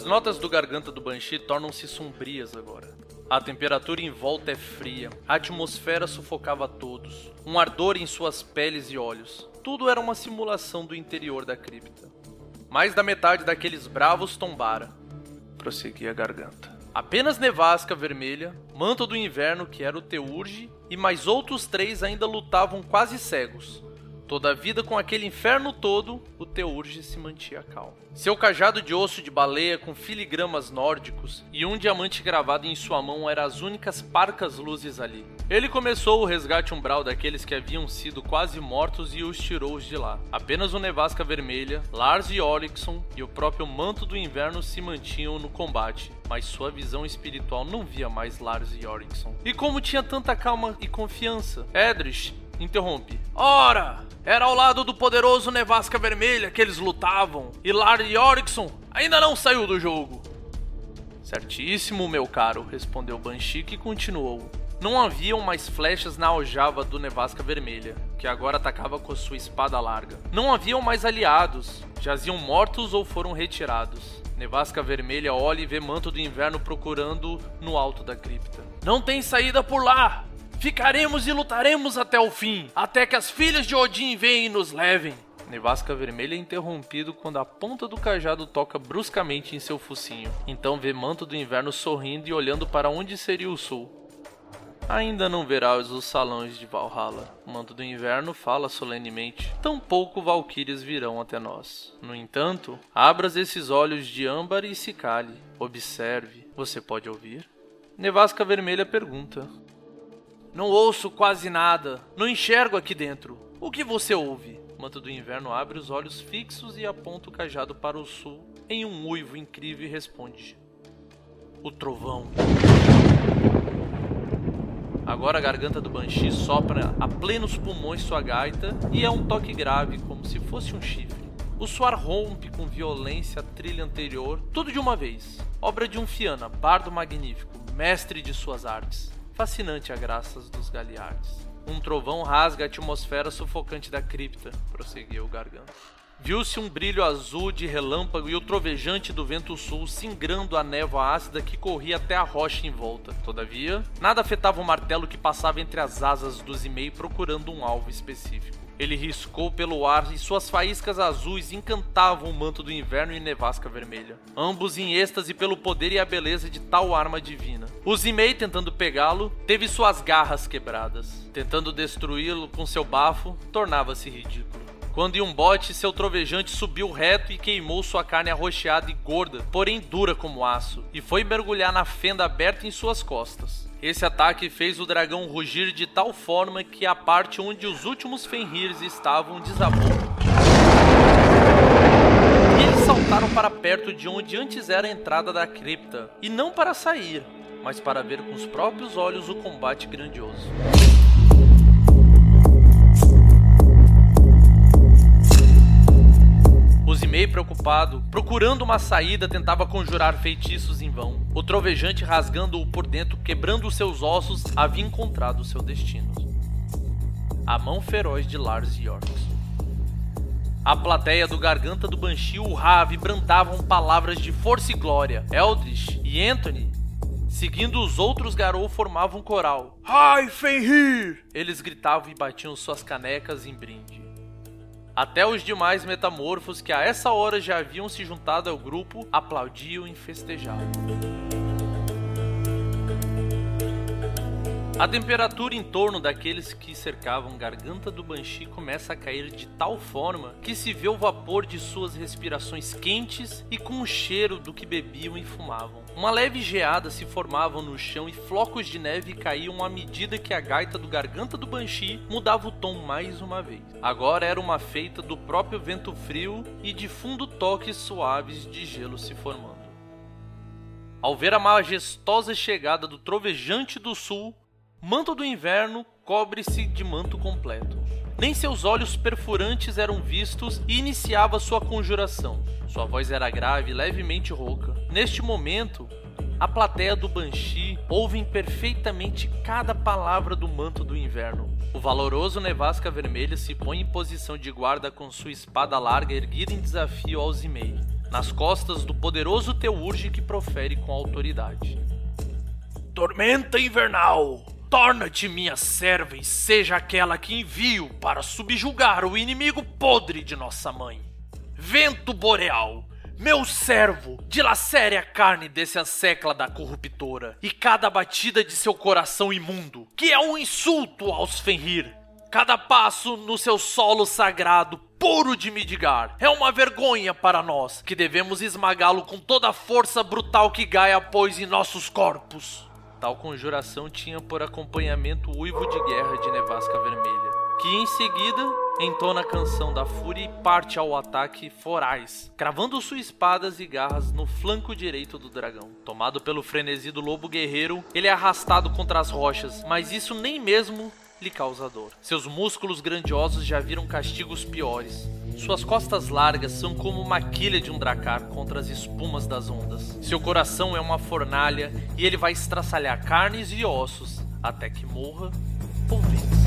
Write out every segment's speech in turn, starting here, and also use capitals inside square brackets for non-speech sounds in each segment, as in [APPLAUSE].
As notas do garganta do Banshee tornam-se sombrias agora. A temperatura em volta é fria, a atmosfera sufocava todos, um ardor em suas peles e olhos. Tudo era uma simulação do interior da cripta. Mais da metade daqueles bravos tombara. Prosseguia a garganta. Apenas Nevasca Vermelha, Manto do Inverno, que era o Teurge, e mais outros três ainda lutavam quase cegos, Toda a vida com aquele inferno todo, o Teurge se mantinha calmo. Seu cajado de osso de baleia com filigramas nórdicos e um diamante gravado em sua mão eram as únicas parcas luzes ali. Ele começou o resgate umbral daqueles que haviam sido quase mortos e os tirou de lá. Apenas o Nevasca Vermelha, Lars e Olixon e o próprio Manto do Inverno se mantinham no combate, mas sua visão espiritual não via mais Lars e Olixon. E como tinha tanta calma e confiança? Edrich interrompe. Ora! Era ao lado do poderoso Nevasca Vermelha que eles lutavam, e Larry Orickson ainda não saiu do jogo. Certíssimo, meu caro, respondeu Banshee e continuou. Não haviam mais flechas na aljava do Nevasca Vermelha, que agora atacava com sua espada larga. Não haviam mais aliados, jaziam mortos ou foram retirados. Nevasca Vermelha olha e vê Manto do Inverno procurando no alto da cripta. Não tem saída por lá! Ficaremos e lutaremos até o fim, até que as filhas de Odin venham e nos levem. Nevasca Vermelha é interrompido quando a ponta do cajado toca bruscamente em seu focinho. Então vê Manto do Inverno sorrindo e olhando para onde seria o sul. Ainda não verás os salões de Valhalla. Manto do Inverno fala solenemente. Tampouco valquírias virão até nós. No entanto, abras esses olhos de âmbar e se cale. Observe. Você pode ouvir? Nevasca Vermelha pergunta. Não ouço quase nada. Não enxergo aqui dentro. O que você ouve? Manto do Inverno abre os olhos fixos e aponta o cajado para o sul em um uivo incrível e responde: O trovão. Agora a garganta do Banshee sopra a plenos pulmões sua gaita e é um toque grave, como se fosse um chifre. O suar rompe com violência a trilha anterior, tudo de uma vez. Obra de um Fiana, bardo magnífico, mestre de suas artes fascinante a graças dos Galiardes. Um trovão rasga a atmosfera sufocante da cripta, prosseguiu o garganta. Viu-se um brilho azul de relâmpago e o trovejante do vento sul singrando a névoa ácida que corria até a rocha em volta. Todavia, nada afetava o martelo que passava entre as asas do Zimei procurando um alvo específico. Ele riscou pelo ar e suas faíscas azuis encantavam o manto do inverno e nevasca vermelha. Ambos em êxtase pelo poder e a beleza de tal arma divina. O Zimei, tentando pegá-lo, teve suas garras quebradas. Tentando destruí-lo com seu bafo, tornava-se ridículo. Quando em um bote, seu trovejante subiu reto e queimou sua carne arroxeada e gorda, porém dura como aço, e foi mergulhar na fenda aberta em suas costas. Esse ataque fez o dragão rugir de tal forma que a parte onde os últimos Fenrirs estavam desabou. Eles saltaram para perto de onde antes era a entrada da cripta, e não para sair, mas para ver com os próprios olhos o combate grandioso. Zimei, preocupado, procurando uma saída, tentava conjurar feitiços em vão. O trovejante, rasgando-o por dentro, quebrando os seus ossos, havia encontrado seu destino. A mão feroz de Lars Yorks. A plateia do Garganta do Banshee urrava brandavam palavras de força e glória. Eldritch e Anthony, seguindo os outros Garou, formavam um coral. Ai, Fenrir! Eles gritavam e batiam suas canecas em brinde. Até os demais metamorfos que a essa hora já haviam se juntado ao grupo aplaudiam e festejavam. A temperatura em torno daqueles que cercavam Garganta do Banshee começa a cair de tal forma que se vê o vapor de suas respirações quentes e com o cheiro do que bebiam e fumavam. Uma leve geada se formava no chão e flocos de neve caíam à medida que a gaita do Garganta do Banshee mudava o tom mais uma vez. Agora era uma feita do próprio vento frio e de fundo toques suaves de gelo se formando. Ao ver a majestosa chegada do trovejante do sul, Manto do inverno cobre-se de manto completo. Nem seus olhos perfurantes eram vistos e iniciava sua conjuração. Sua voz era grave levemente rouca. Neste momento, a plateia do Banshee ouve perfeitamente cada palavra do manto do inverno. O valoroso Nevasca Vermelha se põe em posição de guarda com sua espada larga erguida em desafio ao Zimei. nas costas do poderoso Teurge que profere com autoridade. Tormenta invernal, torna-te minha serva e seja aquela que envio para subjugar o inimigo podre de nossa mãe. Vento boreal, meu servo, dilacere a carne desse ansecla da corruptora e cada batida de seu coração imundo, que é um insulto aos Fenrir. Cada passo no seu solo sagrado, puro de Midgar, é uma vergonha para nós, que devemos esmagá-lo com toda a força brutal que Gaia pôs em nossos corpos. Tal conjuração tinha por acompanhamento o uivo de guerra de Nevasca Vermelha, que em seguida entona a canção da fúria e parte ao ataque foraz, cravando suas espadas e garras no flanco direito do dragão. Tomado pelo frenesi do lobo guerreiro, ele é arrastado contra as rochas, mas isso nem mesmo lhe causa dor. Seus músculos grandiosos já viram castigos piores, suas costas largas são como uma quilha de um dracar contra as espumas das ondas. Seu coração é uma fornalha e ele vai estraçalhar carnes e ossos até que morra ou vença.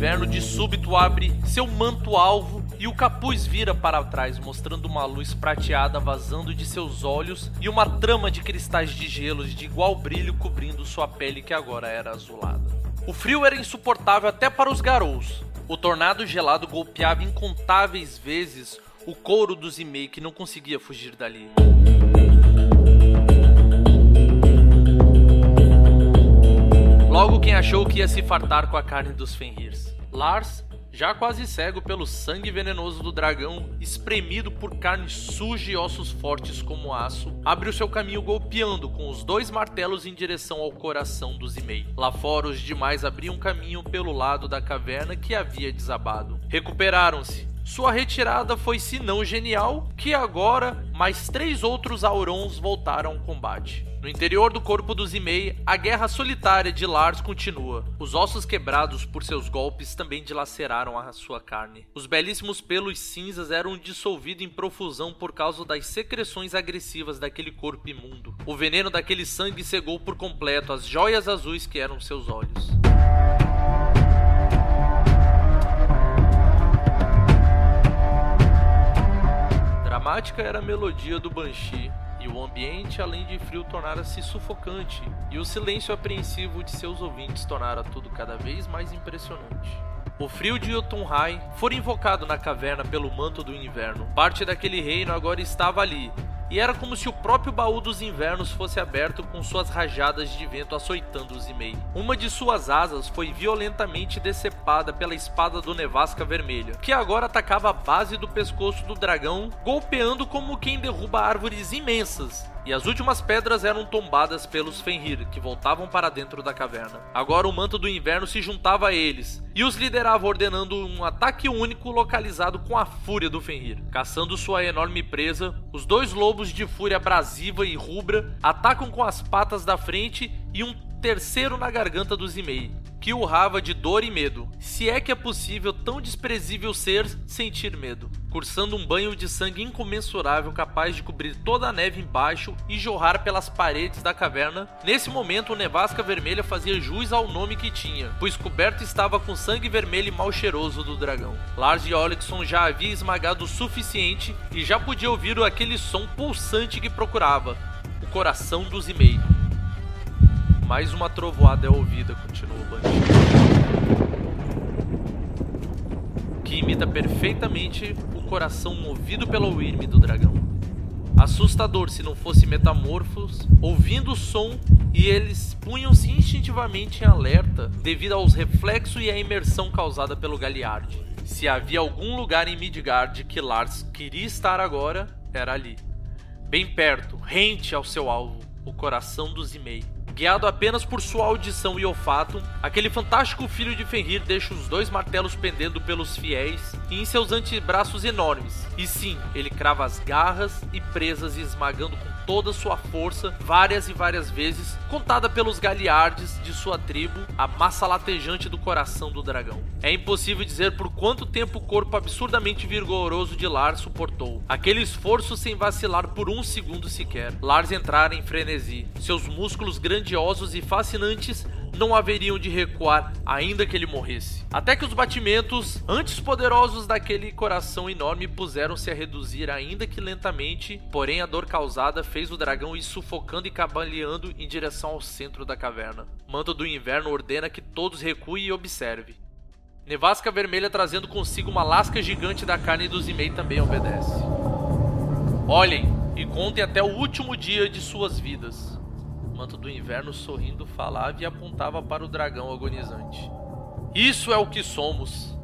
Inverno de súbito abre seu manto alvo e o capuz vira para trás, mostrando uma luz prateada vazando de seus olhos e uma trama de cristais de gelo de igual brilho cobrindo sua pele que agora era azulada. O frio era insuportável até para os garous. O tornado gelado golpeava incontáveis vezes o couro do Zimei que não conseguia fugir dali. Logo quem achou que ia se fartar com a carne dos Fenrirs? Lars já quase cego pelo sangue venenoso do dragão, espremido por carne suja e ossos fortes como aço, abre o seu caminho golpeando com os dois martelos em direção ao coração do Zimei. Lá fora, os demais abriam caminho pelo lado da caverna que havia desabado. Recuperaram-se, sua retirada foi se não genial, que agora mais três outros Aurons voltaram ao combate. No interior do corpo do Zimei, a guerra solitária de Lars continua. Os ossos quebrados por seus golpes também dilaceraram a sua carne. Os belíssimos pelos cinzas eram dissolvidos em profusão por causa das secreções agressivas daquele corpo imundo. O veneno daquele sangue cegou por completo as joias azuis que eram seus olhos. Dramática era a melodia do Banshee, e o ambiente, além de frio, tornara-se sufocante, e o silêncio apreensivo de seus ouvintes tornara tudo cada vez mais impressionante. O frio de Jotunheim fora invocado na caverna pelo manto do inverno. Parte daquele reino agora estava ali, e era como se o próprio baú dos invernos fosse aberto com suas rajadas de vento açoitando os Zimei. Uma de suas asas foi violentamente decepada pela espada do Nevasca Vermelha, que agora atacava a base do pescoço do dragão, golpeando como quem derruba árvores imensas, e as últimas pedras eram tombadas pelos Fenrir, que voltavam para dentro da caverna. Agora o manto do inverno se juntava a eles e os liderava ordenando um ataque único localizado com a fúria do Fenrir. Caçando sua enorme presa, os dois lobos de fúria abrasiva e rubra atacam com as patas da frente e um terceiro na garganta do Zimei, que urrava de dor e medo. Se é que é possível tão desprezível ser sentir medo, cursando um banho de sangue incomensurável capaz de cobrir toda a neve embaixo e jorrar pelas paredes da caverna. Nesse momento, o Nevasca Vermelha fazia jus ao nome que tinha, pois coberto estava com sangue vermelho e mal cheiroso do dragão. Lars e Olixon já havia esmagado o suficiente e já podia ouvir aquele som pulsante que procurava, o coração do Zimei. Mais uma trovoada é ouvida, continua o bandido. Que imita perfeitamente o coração movido pela Wyrm do dragão. Assustador se não fosse metamorfos, ouvindo o som e eles punham-se instintivamente em alerta devido aos reflexos e à imersão causada pelo Galliard. Se havia algum lugar em Midgard que Lars queria estar agora, era ali. Bem perto, rente ao seu alvo, o coração do Zimei. Guiado apenas por sua audição e olfato, aquele fantástico filho de Fenrir deixa os dois martelos pendendo pelos fiéis e em seus antebraços enormes. E sim, ele crava as garras e presas esmagando com toda sua força, várias e várias vezes, contada pelos galiardes de sua tribo, a massa latejante do coração do dragão. É impossível dizer por quanto tempo o corpo absurdamente vigoroso de Lars suportou. Aquele esforço sem vacilar por um segundo sequer. Lars entrara em frenesi. Seus músculos grandiosos e fascinantes não haveriam de recuar ainda que ele morresse. Até que os batimentos, antes poderosos daquele coração enorme, puseram-se a reduzir ainda que lentamente, porém a dor causada fez o dragão ir sufocando e cabaleando em direção ao centro da caverna. Manto do Inverno ordena que todos recuem e observe. Nevasca Vermelha trazendo consigo uma lasca gigante da carne dos Imei também obedece. Olhem e contem até o último dia de suas vidas. Manto do Inverno sorrindo falava e apontava para o dragão agonizante. Isso é o que somos.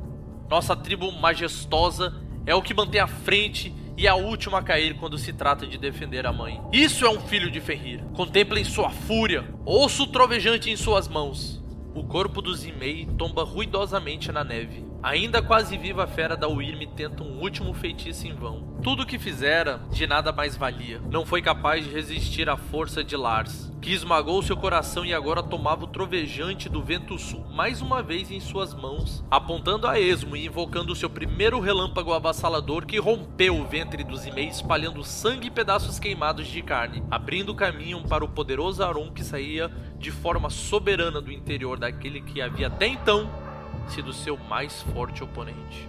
Nossa tribo majestosa é o que mantém a frente e a última a cair quando se trata de defender a mãe. Isso é um filho de Fenrir. Contemplem sua fúria, ouço trovejante em suas mãos. O corpo do Zimei tomba ruidosamente na neve. Ainda quase viva a fera da Wyrm tenta um último feitiço em vão. Tudo o que fizera, de nada mais valia. Não foi capaz de resistir à força de Lars, que esmagou seu coração e agora tomava o trovejante do vento sul mais uma vez em suas mãos, apontando a esmo e invocando seu primeiro relâmpago avassalador que rompeu o ventre dos Zimei espalhando sangue e pedaços queimados de carne, abrindo caminho para o poderoso Aron que saía de forma soberana do interior daquele que havia até então sido seu mais forte oponente.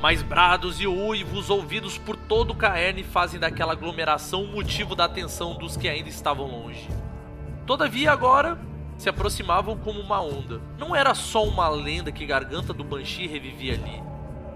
Mais brados e uivos ouvidos por todo o Caerne fazem daquela aglomeração o motivo da atenção dos que ainda estavam longe. Todavia, agora se aproximavam como uma onda. Não era só uma lenda que Garganta do Banshee revivia ali.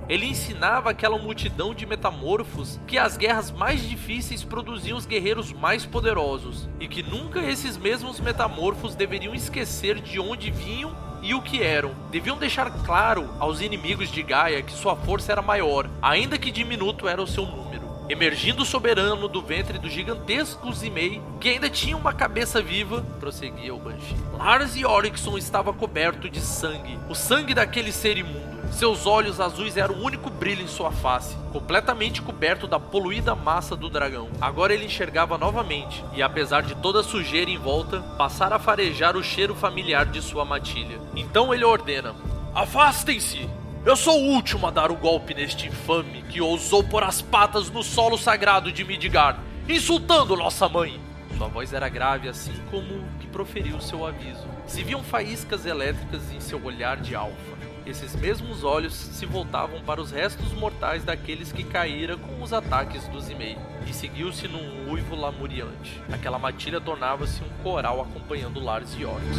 Ele ensinava aquela multidão de metamorfos que as guerras mais difíceis produziam os guerreiros mais poderosos e que nunca esses mesmos metamorfos deveriam esquecer de onde vinham e o que eram. Deviam deixar claro aos inimigos de Gaia que sua força era maior, ainda que diminuto era o seu número. Emergindo soberano do ventre do gigantesco Zimei, que ainda tinha uma cabeça viva, prosseguia o Banshee. Lars Yorickson estava coberto de sangue, o sangue daquele ser imundo. Seus olhos azuis eram o único brilho em sua face, completamente coberto da poluída massa do dragão. Agora ele enxergava novamente, e apesar de toda a sujeira em volta, passara a farejar o cheiro familiar de sua matilha. Então ele ordena: Afastem-se! Eu sou o último a dar o golpe neste infame que ousou pôr as patas no solo sagrado de Midgard, insultando nossa mãe. Sua voz era grave, assim como que proferiu seu aviso. Se viam faíscas elétricas em seu olhar de alfa. Esses mesmos olhos se voltavam para os restos mortais daqueles que caíram com os ataques dos Imei, e seguiu-se num uivo lamuriante. Aquela matilha tornava-se um coral acompanhando Lars e Orcs.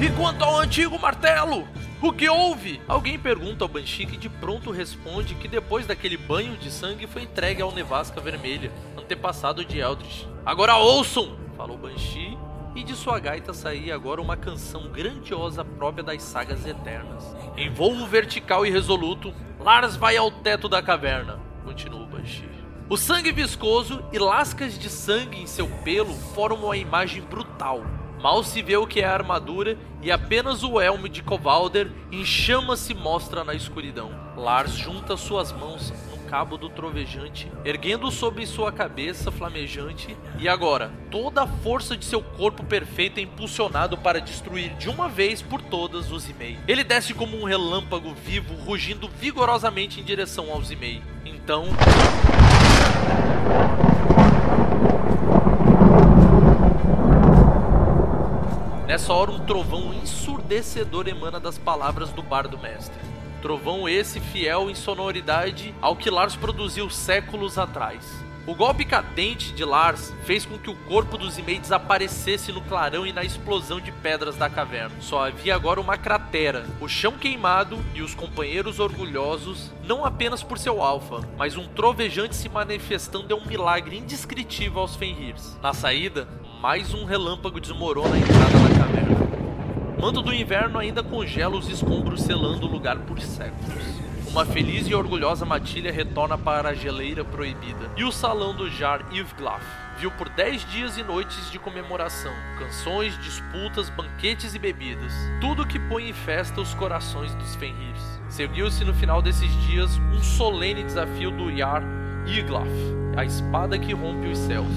E quanto ao antigo martelo? O que houve? Alguém pergunta ao Banshee que de pronto responde que depois daquele banho de sangue foi entregue ao Nevasca Vermelha, antepassado de Eldritch. Agora ouçam! Falou Banshee e de sua gaita saía agora uma canção grandiosa própria das sagas eternas. Em voo vertical e resoluto, Lars vai ao teto da caverna, continua o Banshee. O sangue viscoso e lascas de sangue em seu pelo formam uma imagem brutal. Mal se vê o que é a armadura e apenas o elmo de Kovalder em chamas se mostra na escuridão. Lars junta suas mãos cabo do trovejante, erguendo sobre sua cabeça flamejante, e agora toda a força de seu corpo perfeito é impulsionado para destruir de uma vez por todas os Imei. Ele desce como um relâmpago vivo, rugindo vigorosamente em direção aos Imei. Então. Nessa hora, um trovão ensurdecedor emana das palavras do bardo mestre. Trovão esse fiel em sonoridade ao que Lars produziu séculos atrás. O golpe cadente de Lars fez com que o corpo dos Zimei desaparecesse no clarão e na explosão de pedras da caverna. Só havia agora uma cratera, o chão queimado e os companheiros orgulhosos, não apenas por seu alfa, mas um trovejante se manifestando é um milagre indescritível aos Fenrirs. Na saída, mais um relâmpago desmorona a entrada da caverna. Manto do Inverno ainda congela os escombros selando o lugar por séculos. Uma feliz e orgulhosa matilha retorna para a geleira proibida. E o salão do Jar Yvglaf viu por dez dias e noites de comemoração, canções, disputas, banquetes e bebidas. Tudo que põe em festa os corações dos Fenrirs. Seguiu-se no final desses dias um solene desafio do Yar Yglaf, a espada que rompe os céus.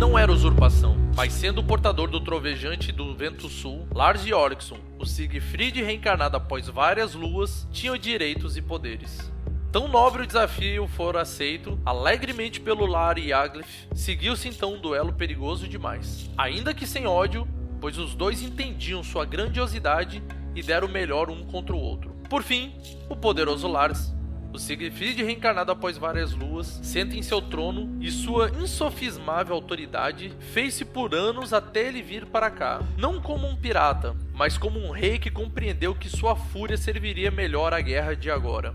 Não era usurpação, mas sendo o portador do trovejante do vento sul, Lars Jorgson, o Siegfried reencarnado após várias luas, tinha direitos e poderes. Tão nobre o desafio for aceito, alegremente pelo Lar e Yaglif, seguiu-se então um duelo perigoso demais. Ainda que sem ódio, pois os dois entendiam sua grandiosidade e deram o melhor um contra o outro. Por fim, o poderoso Lars, o Siegfried reencarnado após várias luas, senta em seu trono e sua insofismável autoridade fez-se por anos até ele vir para cá, não como um pirata, mas como um rei que compreendeu que sua fúria serviria melhor à guerra de agora.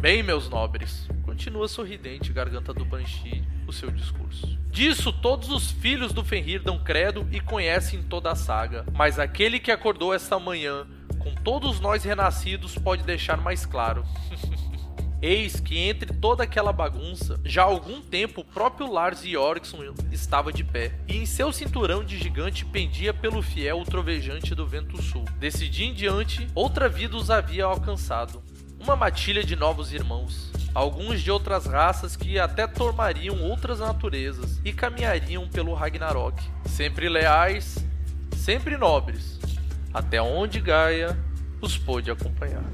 Bem, meus nobres, continua sorridente Garganta do Banshee o seu discurso. Disso todos os filhos do Fenrir dão credo e conhecem toda a saga, mas aquele que acordou esta manhã, com todos nós renascidos, pode deixar mais claro. [LAUGHS] Eis que entre toda aquela bagunça, já há algum tempo o próprio Lars Jorgson estava de pé, e em seu cinturão de gigante pendia pelo fiel o trovejante do vento sul. Desse dia em diante, outra vida os havia alcançado uma matilha de novos irmãos, alguns de outras raças que até tomariam outras naturezas e caminhariam pelo Ragnarok, sempre leais, sempre nobres, até onde Gaia os pôde acompanhar.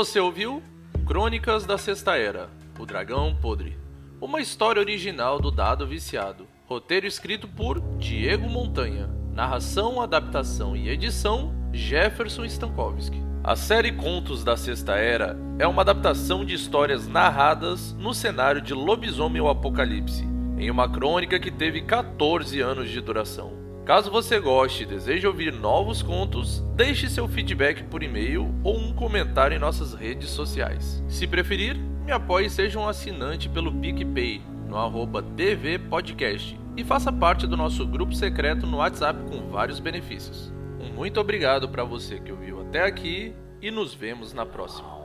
Você ouviu Crônicas da Sexta Era O Dragão Podre. Uma história original do Dado Viciado. Roteiro escrito por Diego Montanha. Narração, adaptação e edição Jefferson Stankowski. A série Contos da Sexta Era é uma adaptação de histórias narradas no cenário de Lobisomem ou Apocalipse, em uma crônica que teve 14 anos de duração. Caso você goste e deseje ouvir novos contos, deixe seu feedback por e-mail ou um comentário em nossas redes sociais. Se preferir, me apoie e seja um assinante pelo PicPay no arroba TV Podcast e faça parte do nosso grupo secreto no WhatsApp com vários benefícios. Um muito obrigado para você que ouviu até aqui e nos vemos na próxima.